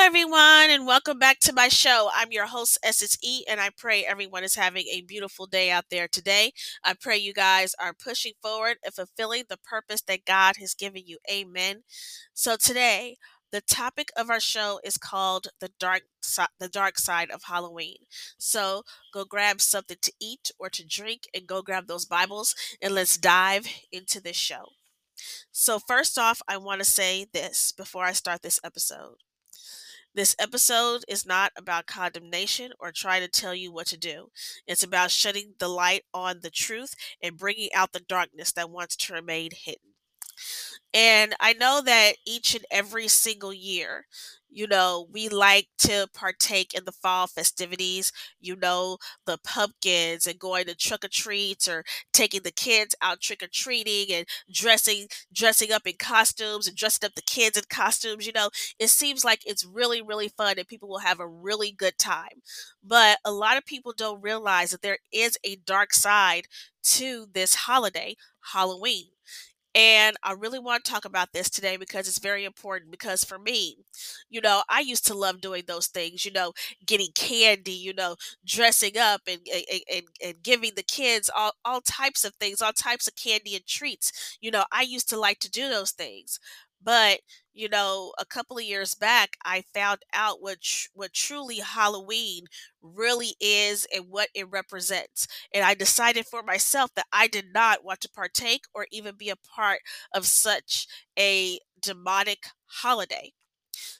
Hello, everyone, and welcome back to my show. I'm your host, SSE, and I pray everyone is having a beautiful day out there today. I pray you guys are pushing forward and fulfilling the purpose that God has given you. Amen. So today, the topic of our show is called the dark si- the dark side of Halloween. So go grab something to eat or to drink, and go grab those Bibles, and let's dive into this show. So first off, I want to say this before I start this episode. This episode is not about condemnation or trying to tell you what to do. It's about shedding the light on the truth and bringing out the darkness that wants to remain hidden. And I know that each and every single year, you know, we like to partake in the fall festivities, you know, the pumpkins and going to trick or treats or taking the kids out trick or treating and dressing dressing up in costumes and dressing up the kids in costumes, you know. It seems like it's really really fun and people will have a really good time. But a lot of people don't realize that there is a dark side to this holiday, Halloween. And I really want to talk about this today because it's very important. Because for me, you know, I used to love doing those things, you know, getting candy, you know, dressing up and and, and, and giving the kids all, all types of things, all types of candy and treats. You know, I used to like to do those things. But, you know, a couple of years back, I found out what tr- what truly Halloween really is and what it represents. And I decided for myself that I did not want to partake or even be a part of such a demonic holiday.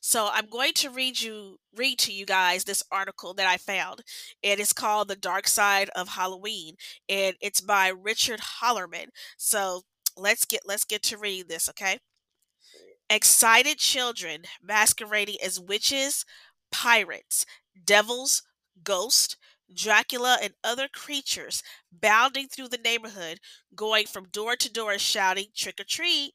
So I'm going to read you read to you guys this article that I found. It's called The Dark Side of Halloween and it's by Richard Hollerman. So let's get let's get to read this, okay? Excited children masquerading as witches, pirates, devils, ghosts, Dracula, and other creatures bounding through the neighborhood, going from door to door shouting trick or treat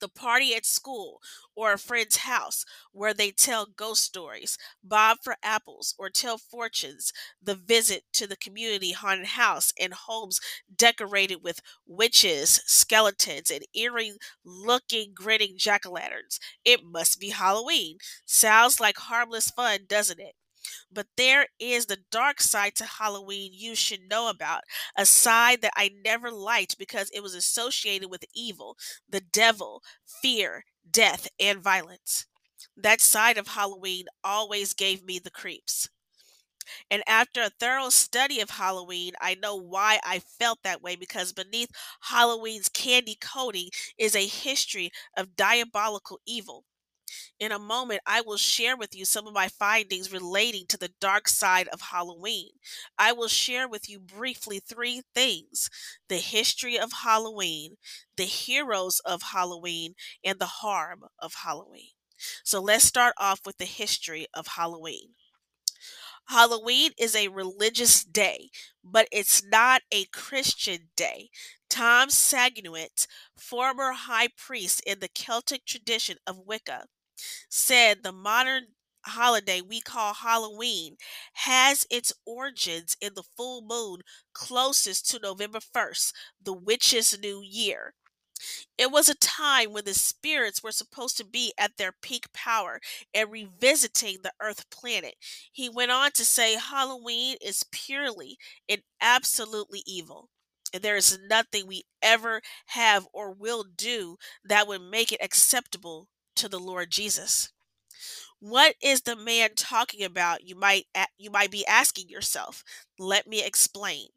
the party at school or a friend's house where they tell ghost stories, bob for apples, or tell fortunes, the visit to the community haunted house and homes decorated with witches, skeletons, and eerie looking grinning jack o' lanterns. It must be Halloween. Sounds like harmless fun, doesn't it? But there is the dark side to Halloween you should know about, a side that I never liked because it was associated with evil, the devil, fear, death, and violence. That side of Halloween always gave me the creeps. And after a thorough study of Halloween, I know why I felt that way because beneath Halloween's candy coating is a history of diabolical evil. In a moment, I will share with you some of my findings relating to the dark side of Halloween. I will share with you briefly three things the history of Halloween, the heroes of Halloween, and the harm of Halloween. So let's start off with the history of Halloween. Halloween is a religious day, but it's not a Christian day. Tom Sanguinet, former high priest in the Celtic tradition of Wicca, said the modern holiday we call Halloween has its origins in the full moon closest to November 1st, the witch's new year. It was a time when the spirits were supposed to be at their peak power and revisiting the Earth planet. He went on to say Halloween is purely and absolutely evil. And there is nothing we ever have or will do that would make it acceptable to the Lord Jesus. What is the man talking about? You might you might be asking yourself. Let me explain.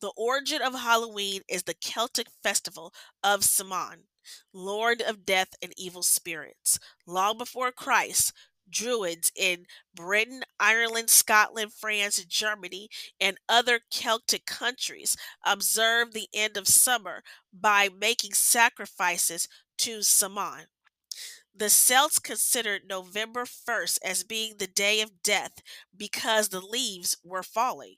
The origin of Halloween is the Celtic festival of Samhain, lord of death and evil spirits. Long before Christ, Druids in Britain, Ireland, Scotland, France, Germany, and other Celtic countries observed the end of summer by making sacrifices to Samhain. The Celts considered November 1st as being the day of death because the leaves were falling.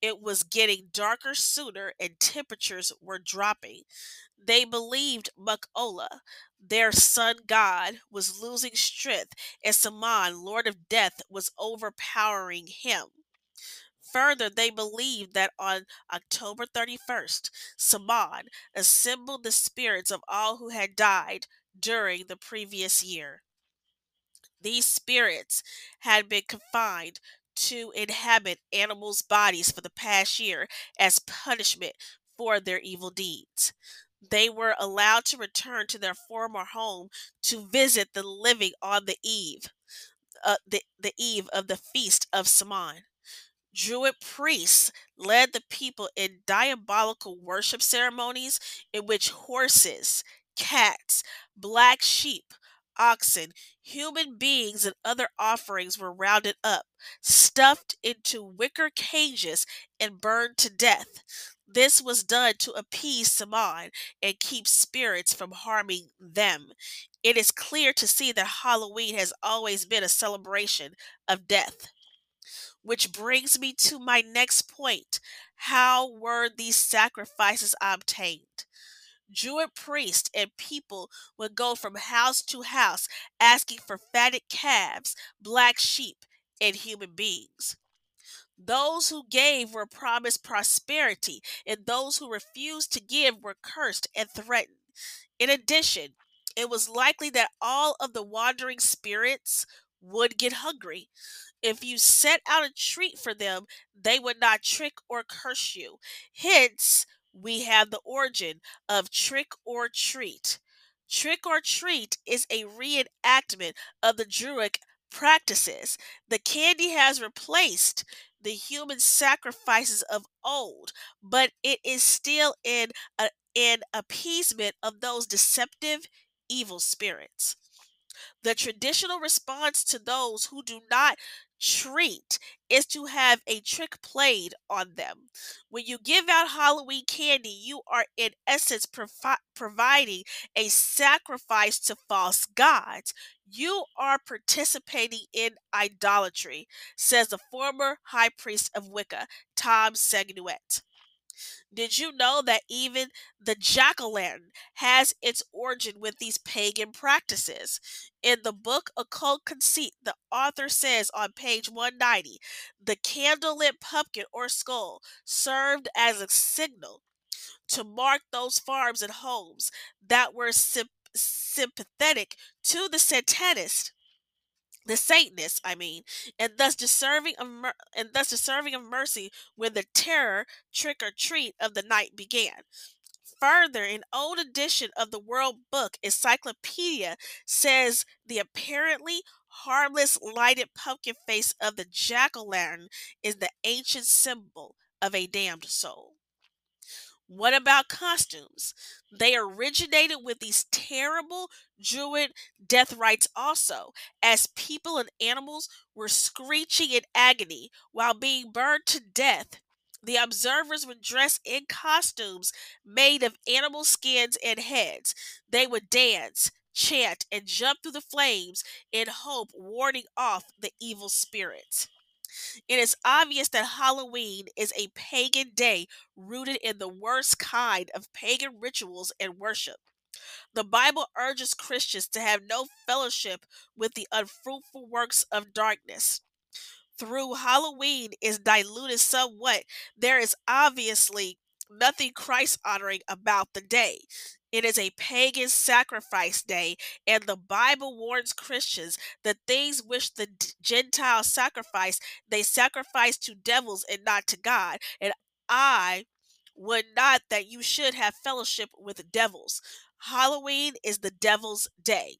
It was getting darker sooner and temperatures were dropping. They believed Muck Olla, their sun god, was losing strength and Samhain, lord of death, was overpowering him. Further, they believed that on October 31st, Samhain assembled the spirits of all who had died during the previous year. These spirits had been confined to inhabit animals' bodies for the past year as punishment for their evil deeds. They were allowed to return to their former home to visit the living on the eve, uh, the, the eve of the feast of Samhain. Druid priests led the people in diabolical worship ceremonies in which horses, cats, black sheep, oxen, human beings, and other offerings were rounded up, stuffed into wicker cages, and burned to death. This was done to appease Samhain and keep spirits from harming them. It is clear to see that Halloween has always been a celebration of death. Which brings me to my next point. How were these sacrifices obtained? Druid priests and people would go from house to house asking for fatted calves, black sheep, and human beings. Those who gave were promised prosperity, and those who refused to give were cursed and threatened. In addition, it was likely that all of the wandering spirits would get hungry. If you set out a treat for them, they would not trick or curse you. Hence, we have the origin of trick or treat. Trick or treat is a reenactment of the Druidic practices. The candy has replaced the human sacrifices of old, but it is still in a, in appeasement of those deceptive evil spirits. The traditional response to those who do not treat is to have a trick played on them. When you give out Halloween candy, you are in essence provi- providing a sacrifice to false gods. You are participating in idolatry, says the former high priest of Wicca, Tom Sanguinet. Did you know that even the jack o' lantern has its origin with these pagan practices? In the book Occult Conceit, the author says on page 190 the candlelit pumpkin or skull served as a signal to mark those farms and homes that were sympathetic to the Satanist the Satanists, I mean, and thus deserving of mer- and thus deserving of mercy when the terror trick or treat of the night began. Further, an old edition of the World Book Encyclopedia says the apparently harmless lighted pumpkin face of the jack o' lantern is the ancient symbol of a damned soul. What about costumes? They originated with these terrible druid death rites also, as people and animals were screeching in agony while being burned to death. The observers would dress in costumes made of animal skins and heads. They would dance, chant, and jump through the flames in hope warding off the evil spirits. It is obvious that Halloween is a pagan day rooted in the worst kind of pagan rituals and worship. The Bible urges Christians to have no fellowship with the unfruitful works of darkness. Through Halloween is diluted somewhat, there is obviously nothing Christ honoring about the day. It is a pagan sacrifice day, and the Bible warns Christians that things which the Gentiles sacrifice, they sacrifice to devils and not to God. And I would not that you should have fellowship with devils. Halloween is the devil's day.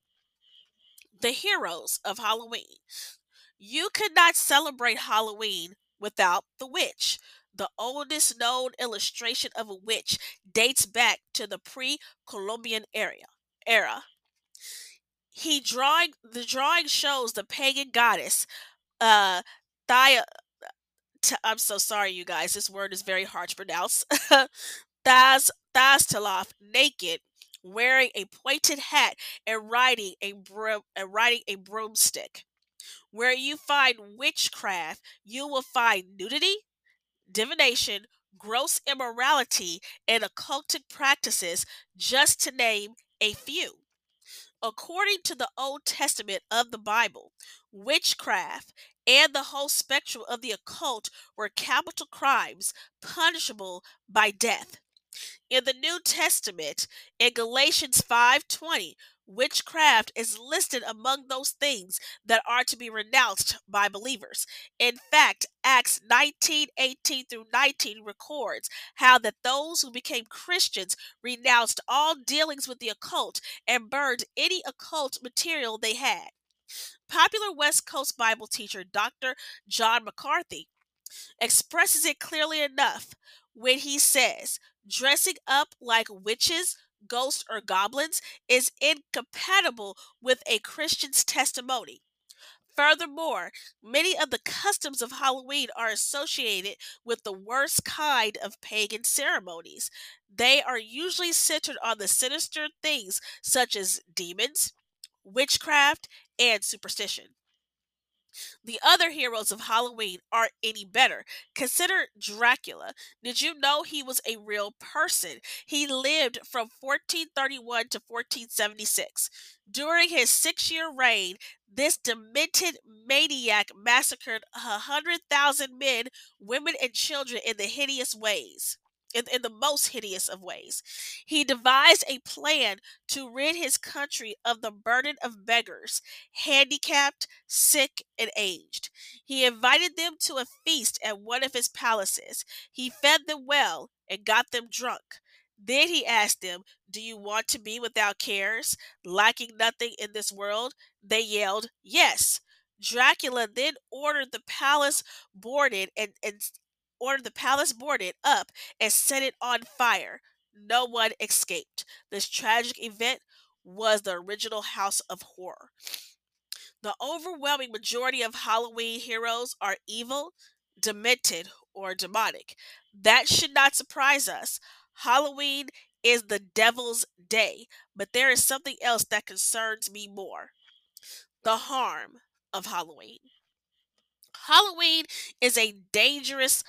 The heroes of Halloween. You could not celebrate Halloween without the witch. The oldest known illustration of a witch dates back to the pre-Columbian era. He drawing the drawing shows the pagan goddess uh Thia t- I'm so sorry you guys this word is very hard to pronounce. Thas Thastaloth naked wearing a pointed hat and riding a broom and riding a broomstick. Where you find witchcraft, you will find nudity, divination, gross immorality, and occultic practices, just to name a few. According to the Old Testament of the Bible, witchcraft and the whole spectrum of the occult were capital crimes punishable by death. In the New Testament, in Galatians 5:20, witchcraft is listed among those things that are to be renounced by believers. In fact, Acts 19 18 through 19 records how that those who became Christians renounced all dealings with the occult and burned any occult material they had. Popular West Coast Bible teacher Dr. John MacArthur expresses it clearly enough when he says, dressing up like witches, ghosts, or goblins is incompatible with a Christian's testimony. Furthermore, many of the customs of Halloween are associated with the worst kind of pagan ceremonies. They are usually centered on the sinister things such as demons, witchcraft, and superstition. The other heroes of Halloween aren't any better. Consider Dracula. Did you know he was a real person? He lived from 1431 to 1476. During his six year reign, this demented maniac massacred a hundred thousand men, women, and children in the hideous ways in, in the most hideous of ways. He devised a plan to rid his country of the burden of beggars, handicapped, sick, and aged. He invited them to a feast at one of his palaces. He fed them well and got them drunk. Then he asked them, Do you want to be without cares, lacking nothing in this world? They yelled, Yes. Dracula then ordered the palace boarded and, and ordered the palace boarded up and set it on fire. No one escaped. This tragic event was the original House of Horror. The overwhelming majority of Halloween heroes are evil, demented, or demonic. That should not surprise us. Halloween is the devil's day, but there is something else that concerns me more the harm of Halloween. Halloween is a dangerous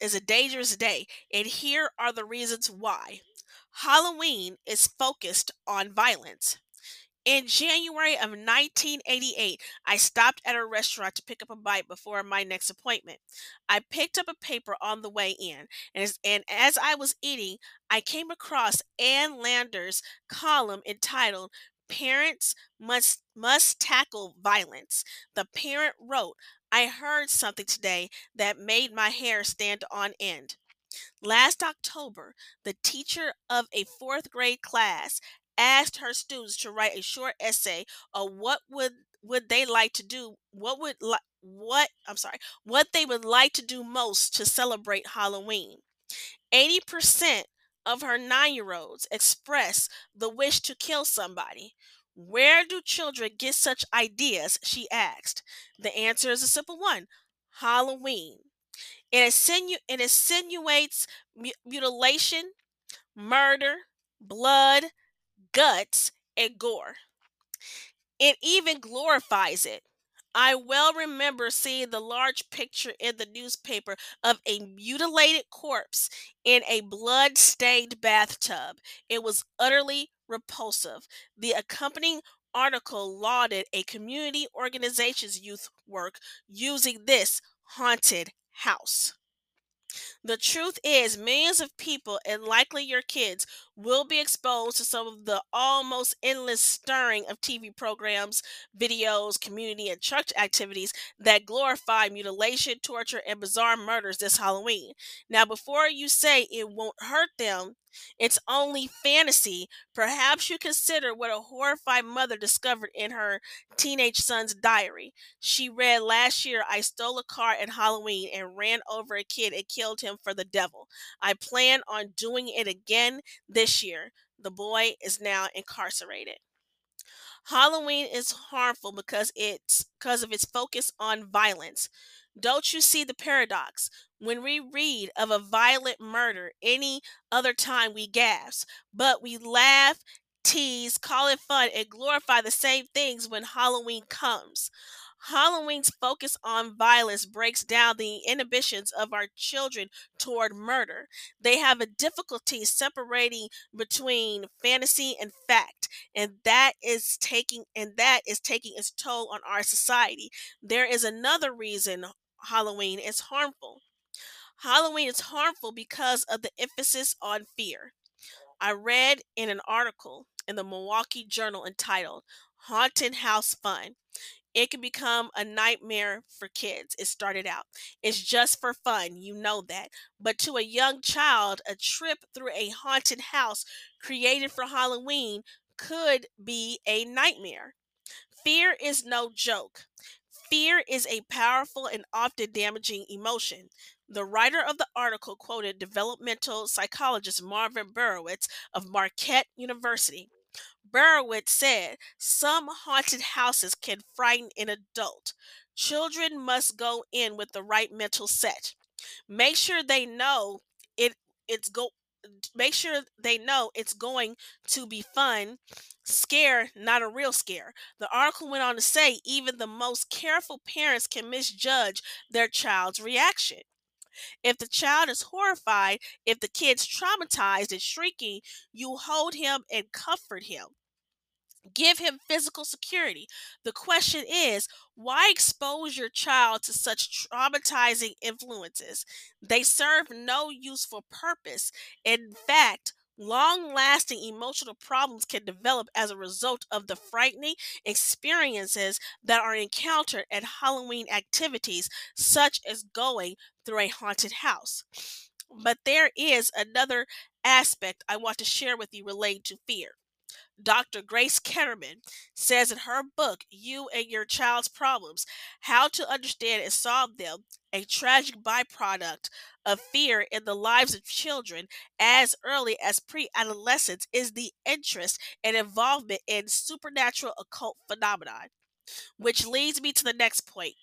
is a dangerous day, and here are the reasons why. Halloween is focused on violence. In January of 1988, I stopped at a restaurant to pick up a bite before my next appointment. I picked up a paper on the way in, and as, and as I was eating, I came across Ann Landers' column entitled Parents Must Must Tackle Violence. The parent wrote, I heard something today that made my hair stand on end. Last October, the teacher of a fourth grade class asked her students to write a short essay on what would would they like to do what would what I'm sorry what they would like to do most to celebrate Halloween. 80% of her 9-year-olds expressed the wish to kill somebody. Where do children get such ideas? She asked. The answer is a simple one Halloween. It, insinu- it insinuates mu- mutilation, murder, blood, guts, and gore. It even glorifies it. I well remember seeing the large picture in the newspaper of a mutilated corpse in a blood stained bathtub. It was utterly repulsive. The accompanying article lauded a community organization's youth work using this haunted house. The truth is, millions of people, and likely your kids, will be exposed to some of the almost endless stirring of TV programs, videos, community, and church activities that glorify mutilation, torture, and bizarre murders this Halloween. Now, before you say it won't hurt them, it's only fantasy. Perhaps you consider what a horrified mother discovered in her teenage son's diary. She read last year, I stole a car at Halloween and ran over a kid and killed him for the devil. I plan on doing it again this year. The boy is now incarcerated. Halloween is harmful because it's because of its focus on violence. Don't you see the paradox? When we read of a violent murder any other time, we gasp, but we laugh, tease, call it fun, and glorify the same things when Halloween comes. Halloween's focus on violence breaks down the inhibitions of our children toward murder. They have a difficulty separating between fantasy and fact, and that is taking and that is taking its toll on our society. There is another reason Halloween is harmful. Halloween is harmful because of the emphasis on fear. I read in an article in the Milwaukee Journal entitled Haunted House Fun. It can become a nightmare for kids. It started out. It's just for fun, you know that. But to a young child, a trip through a haunted house created for Halloween could be a nightmare. Fear is no joke. Fear is a powerful and often damaging emotion. The writer of the article quoted developmental psychologist Marvin Berkowitz of Marquette University. Berkowitz said, Some haunted houses can frighten an adult. Children must go in with the right mental set. Make sure they know it it's go make sure they know it's going to be fun scare not a real scare the article went on to say even the most careful parents can misjudge their child's reaction if the child is horrified if the kid's traumatized and shrieking you hold him and comfort him give him physical security. The question is, why expose your child to such traumatizing influences? They serve no useful purpose. In fact, long lasting emotional problems can develop as a result of the frightening experiences that are encountered at Halloween activities, such as going through a haunted house. But there is another aspect I want to share with you related to fear. Dr. Grace Ketterman says in her book, You and Your Child's Problems How to Understand and Solve Them, a tragic byproduct of fear in the lives of children as early as pre adolescence is the interest and involvement in supernatural occult phenomena. Which leads me to the next point.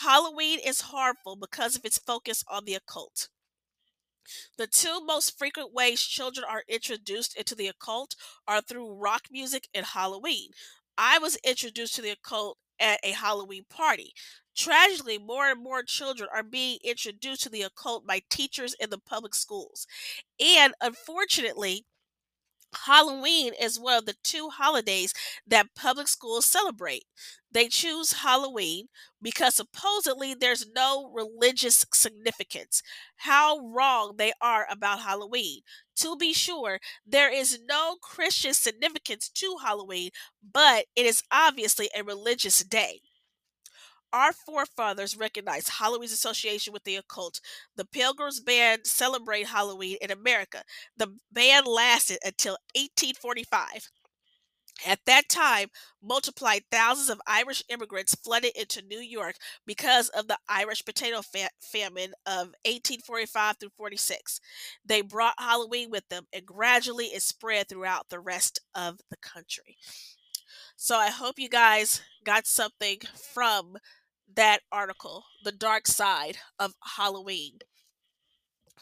Halloween is harmful because of its focus on the occult. The two most frequent ways children are introduced into the occult are through rock music and Halloween. I was introduced to the occult at a Halloween party. Tragically, more and more children are being introduced to the occult by teachers in the public schools. And unfortunately, Halloween is one of the two holidays that public schools celebrate. They choose Halloween because supposedly there's no religious significance. How wrong they are about Halloween. To be sure, there is no Christian significance to Halloween, but it is obviously a religious day. Our forefathers recognized Halloween's association with the occult. The Pilgrims banned celebrate Halloween in America. The band lasted until 1845. At that time, multiplied thousands of Irish immigrants flooded into New York because of the Irish potato fa- famine of 1845 through 46. They brought Halloween with them, and gradually it spread throughout the rest of the country. So I hope you guys got something from that article, The Dark Side of Halloween.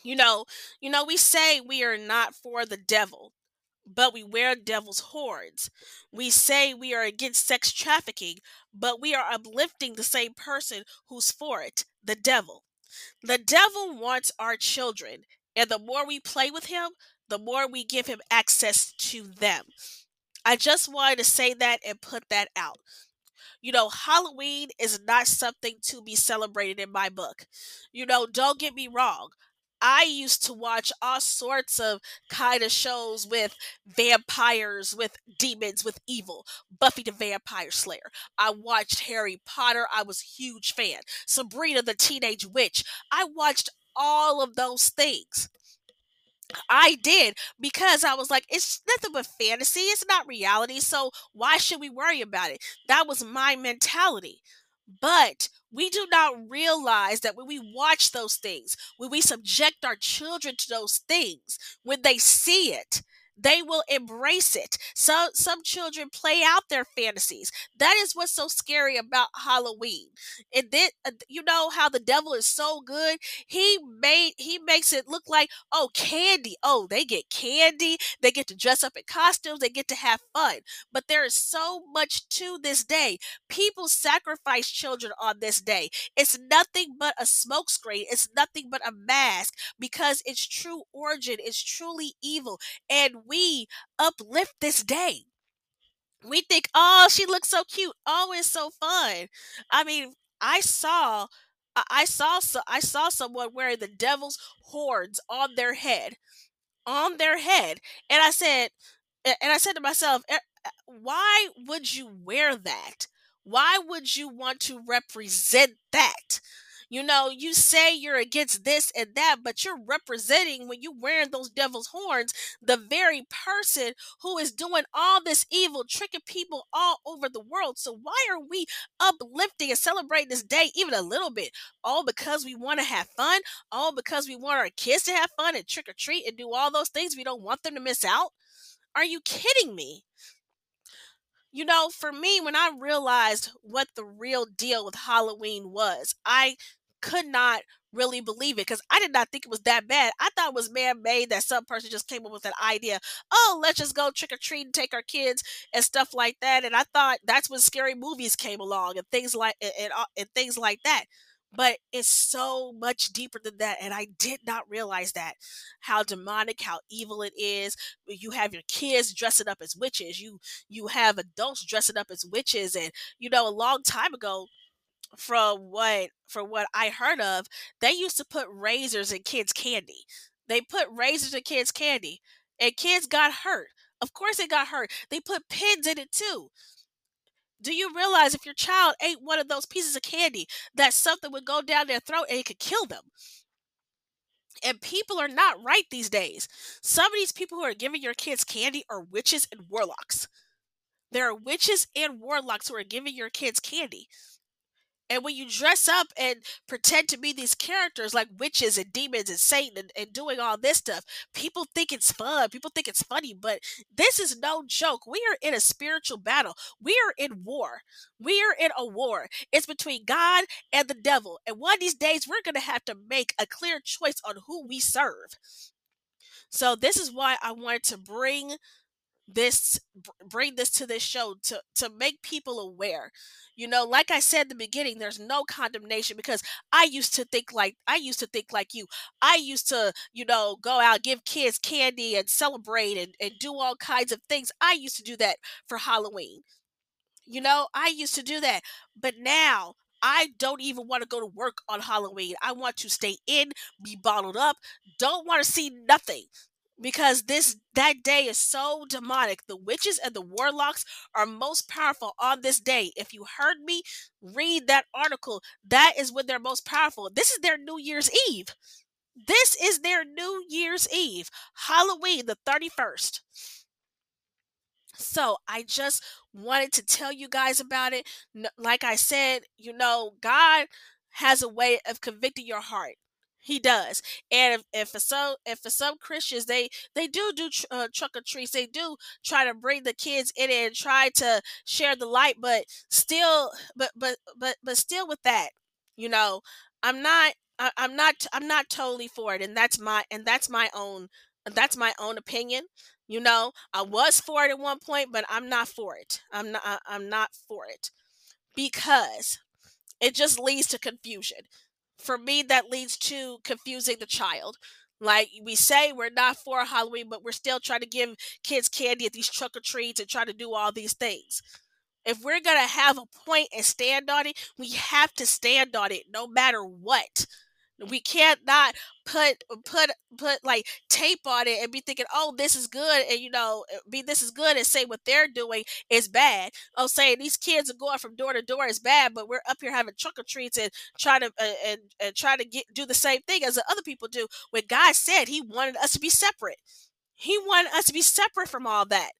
You know, you know we say we are not for the devil, but we wear devil's horns. We say we are against sex trafficking, but we are uplifting the same person who's for it, the devil. The devil wants our children, and the more we play with him, the more we give him access to them. I just wanted to say that and put that out. You know, Halloween is not something to be celebrated in my book. You know, don't get me wrong. I used to watch all sorts of kind of shows with vampires, with demons, with evil. Buffy the Vampire Slayer. I watched Harry Potter. I was a huge fan. Sabrina the Teenage Witch. I watched all of those things. I did because I was like, it's nothing but fantasy. It's not reality. So why should we worry about it? That was my mentality. But we do not realize that when we watch those things, when we subject our children to those things, when they see it, they will embrace it. So some children play out their fantasies. That is what's so scary about Halloween. And then uh, you know how the devil is so good. He made he makes it look like oh candy. Oh, they get candy. They get to dress up in costumes. They get to have fun. But there is so much to this day. People sacrifice children on this day. It's nothing but a smokescreen. It's nothing but a mask because its true origin is truly evil. And we uplift this day. We think, oh, she looks so cute. Oh, so fun. I mean, I saw I saw I saw someone wearing the devil's horns on their head. On their head. And I said and I said to myself, eh, eh, why would you wear that? Why would you want to represent that? You know, you say you're against this and that, but you're representing when you're wearing those devil's horns the very person who is doing all this evil, tricking people all over the world. So why are we uplifting and celebrating this day even a little bit? All because we want to have fun, all because we want our kids to have fun and trick or treat and do all those things we don't want them to miss out. Are you kidding me? You know, for me, when I realized what the real deal with Halloween was, I could not really believe it because I did not think it was that bad. I thought it was man made that some person just came up with that idea. Oh, let's just go trick or treat and take our kids and stuff like that. And I thought that's when scary movies came along and things like and, and, uh, and things like that. But it's so much deeper than that, and I did not realize that how demonic, how evil it is. You have your kids dressing up as witches. You you have adults dressing up as witches, and you know a long time ago from what from what I heard of, they used to put razors in kids' candy. They put razors in kids' candy, and kids got hurt. Of course, they got hurt. They put pins in it too. Do you realize if your child ate one of those pieces of candy, that something would go down their throat and it could kill them? And people are not right these days. Some of these people who are giving your kids candy are witches and warlocks. There are witches and warlocks who are giving your kids candy. And when you dress up and pretend to be these characters like witches and demons and Satan and, and, doing all this stuff, people think it's fun. People think it's funny, but this is no joke. We are in a spiritual battle. We are in war. We are in a war. It's between God and the devil. And one of these days, we're going to have to make a clear choice on who we serve. So, this is why I wanted to bring this bring this to this show to to make people aware. You know like i said in the beginning there's no condemnation because i used to think like i used to think like you. I used to you know go out give kids candy and celebrate and, and do all kinds of things. I used to do that for halloween. You know i used to do that. But now I don't even want to go to work on Halloween. I want to stay in, be bottled up, don't want to see nothing because this that day is so demonic. The witches and the warlocks are most powerful on this day. If you heard me read that article, that is when they're most powerful. This is their New Year's Eve. This is their New Year's Eve, Halloween the 31st. So I just wanted to tell you guys about it. Like I said, you know, God has a way of convicting your heart. He does, and if, if for some if for some Christians they they do do tr- uh, trunk or treats, they do try to bring the kids in and try to share the light, but still, but but but but still with that, you know, I'm not I'm not I'm not totally for it, and that's my and that's my own that's my own opinion. You know, I was for it at one point, but I'm not for it. I'm not I'm not for it because it just leads to confusion for me that leads to confusing the child. Like we say we're not for halloween but we're still trying to give kids candy at these trunk or treats and try to do all these things. If we're gonna have a point and stand on it we have to stand on it no matter what We can't not put put put like tape on it and be thinking, oh, this is good, and you know, uh, be this is good, and say what they're doing is bad. Oh, saying these kids are going from door to door is bad, but we're up here having trunk or treats and trying to uh, and and trying to get do the same thing as the other people do. When God said He wanted us to be separate, He wanted us to be separate from all that.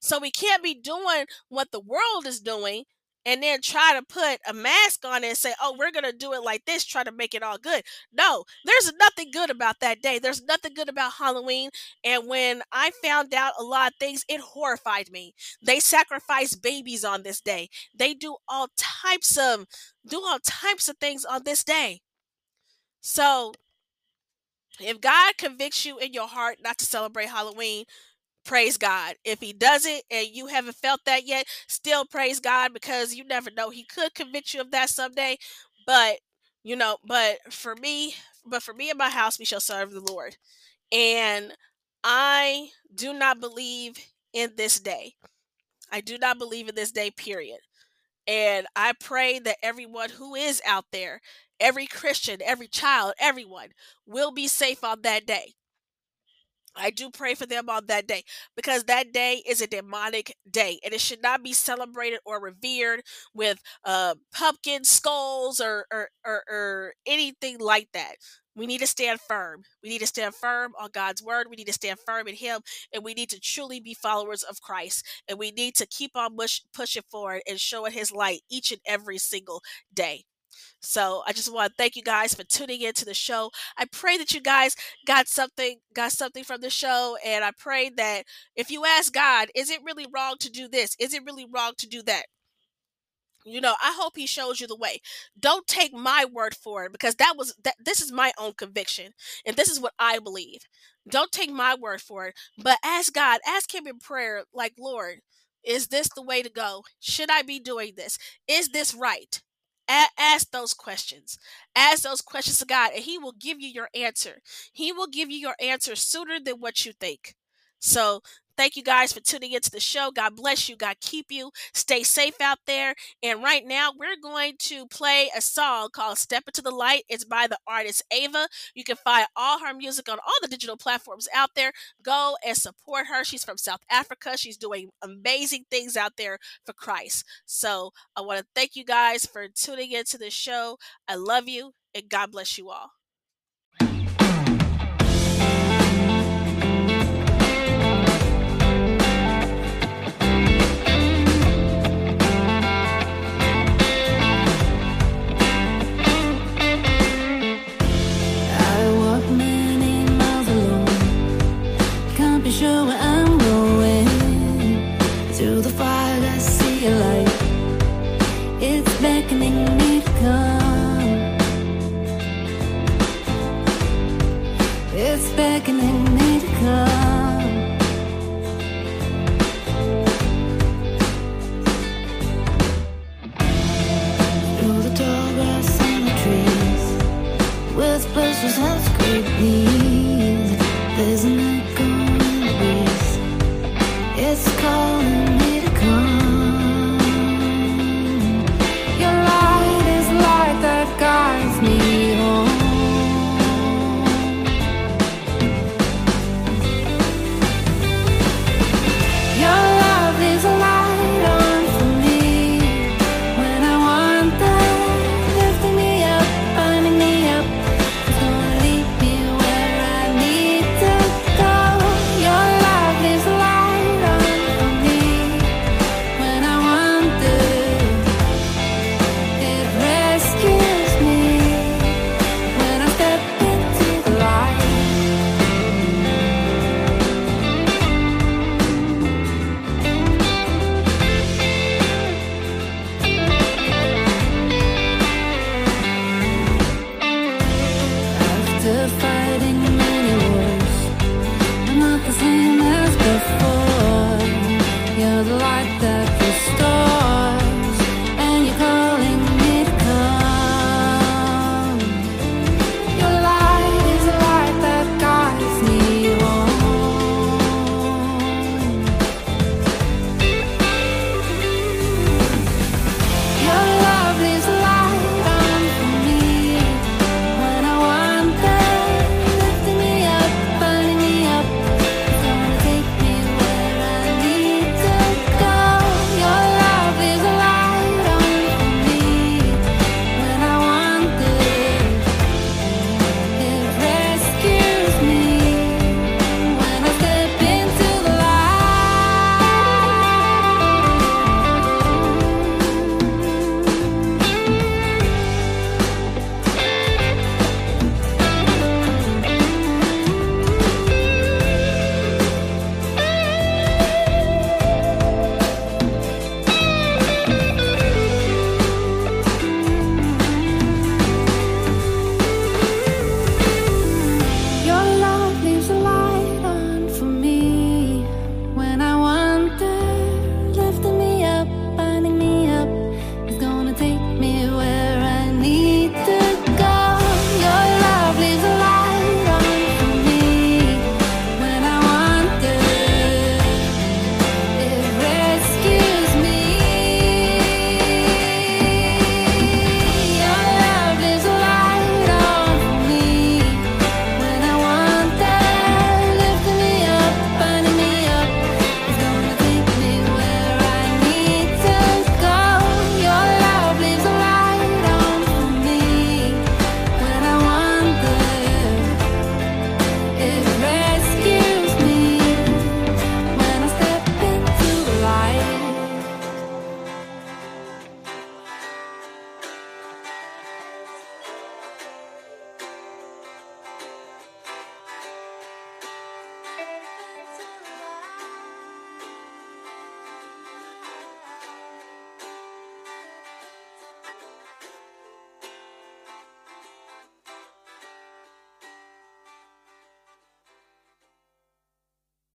So we can't be doing what the world is doing and then try to put a mask on it and say, oh, we're going to do it like this, try to make it all good. No, there's nothing good about that day. There's nothing good about Halloween. And when I found out a lot of things, it horrified me. They sacrifice babies on this day. They do all types of do all types of things on this day. So if God convicts you in your heart not to celebrate Halloween, praise God. If he doesn't and you haven't felt that yet, still praise God because you never know. He could convict you of that someday. But, you know, but for me, but for me and my house, we shall serve the Lord. And I do not believe in this day. I do not believe in this day, period. And I pray that everyone who is out there, every Christian, every child, everyone will be safe on that day. I do pray for them on that day because that day is a demonic day and it should not be celebrated or revered with uh, pumpkin skulls or, or, or, or anything like that. We need to stand firm. We need to stand firm on God's word. We need to stand firm in Him. And we need to truly be followers of Christ. And we need to keep on push, pushing forward and showing His light each and every single day. So I just want to thank you guys for tuning into the show. I pray that you guys got something got something from the show and I pray that if you ask God, is it really wrong to do this? Is it really wrong to do that? you know i hope he shows you the way don't take my word for it because that was that this is my own conviction and this is what i believe don't take my word for it but ask god ask him in prayer like lord is this the way to go should i be doing this is this right ask those questions. Ask those questions to God, and He will give you your answer. He will give you your answer sooner than what you think. So, thank you guys for tuning into the show. God bless you. God keep you. Stay safe out there. And right now, we're going to play a song called Step Into the Light. It's by the artist Ava. You can find all her music on all the digital platforms out there. Go and support her. She's from South Africa. She's doing amazing things out there for Christ. So I want to thank you guys for tuning into the show. I love you, and God bless you all.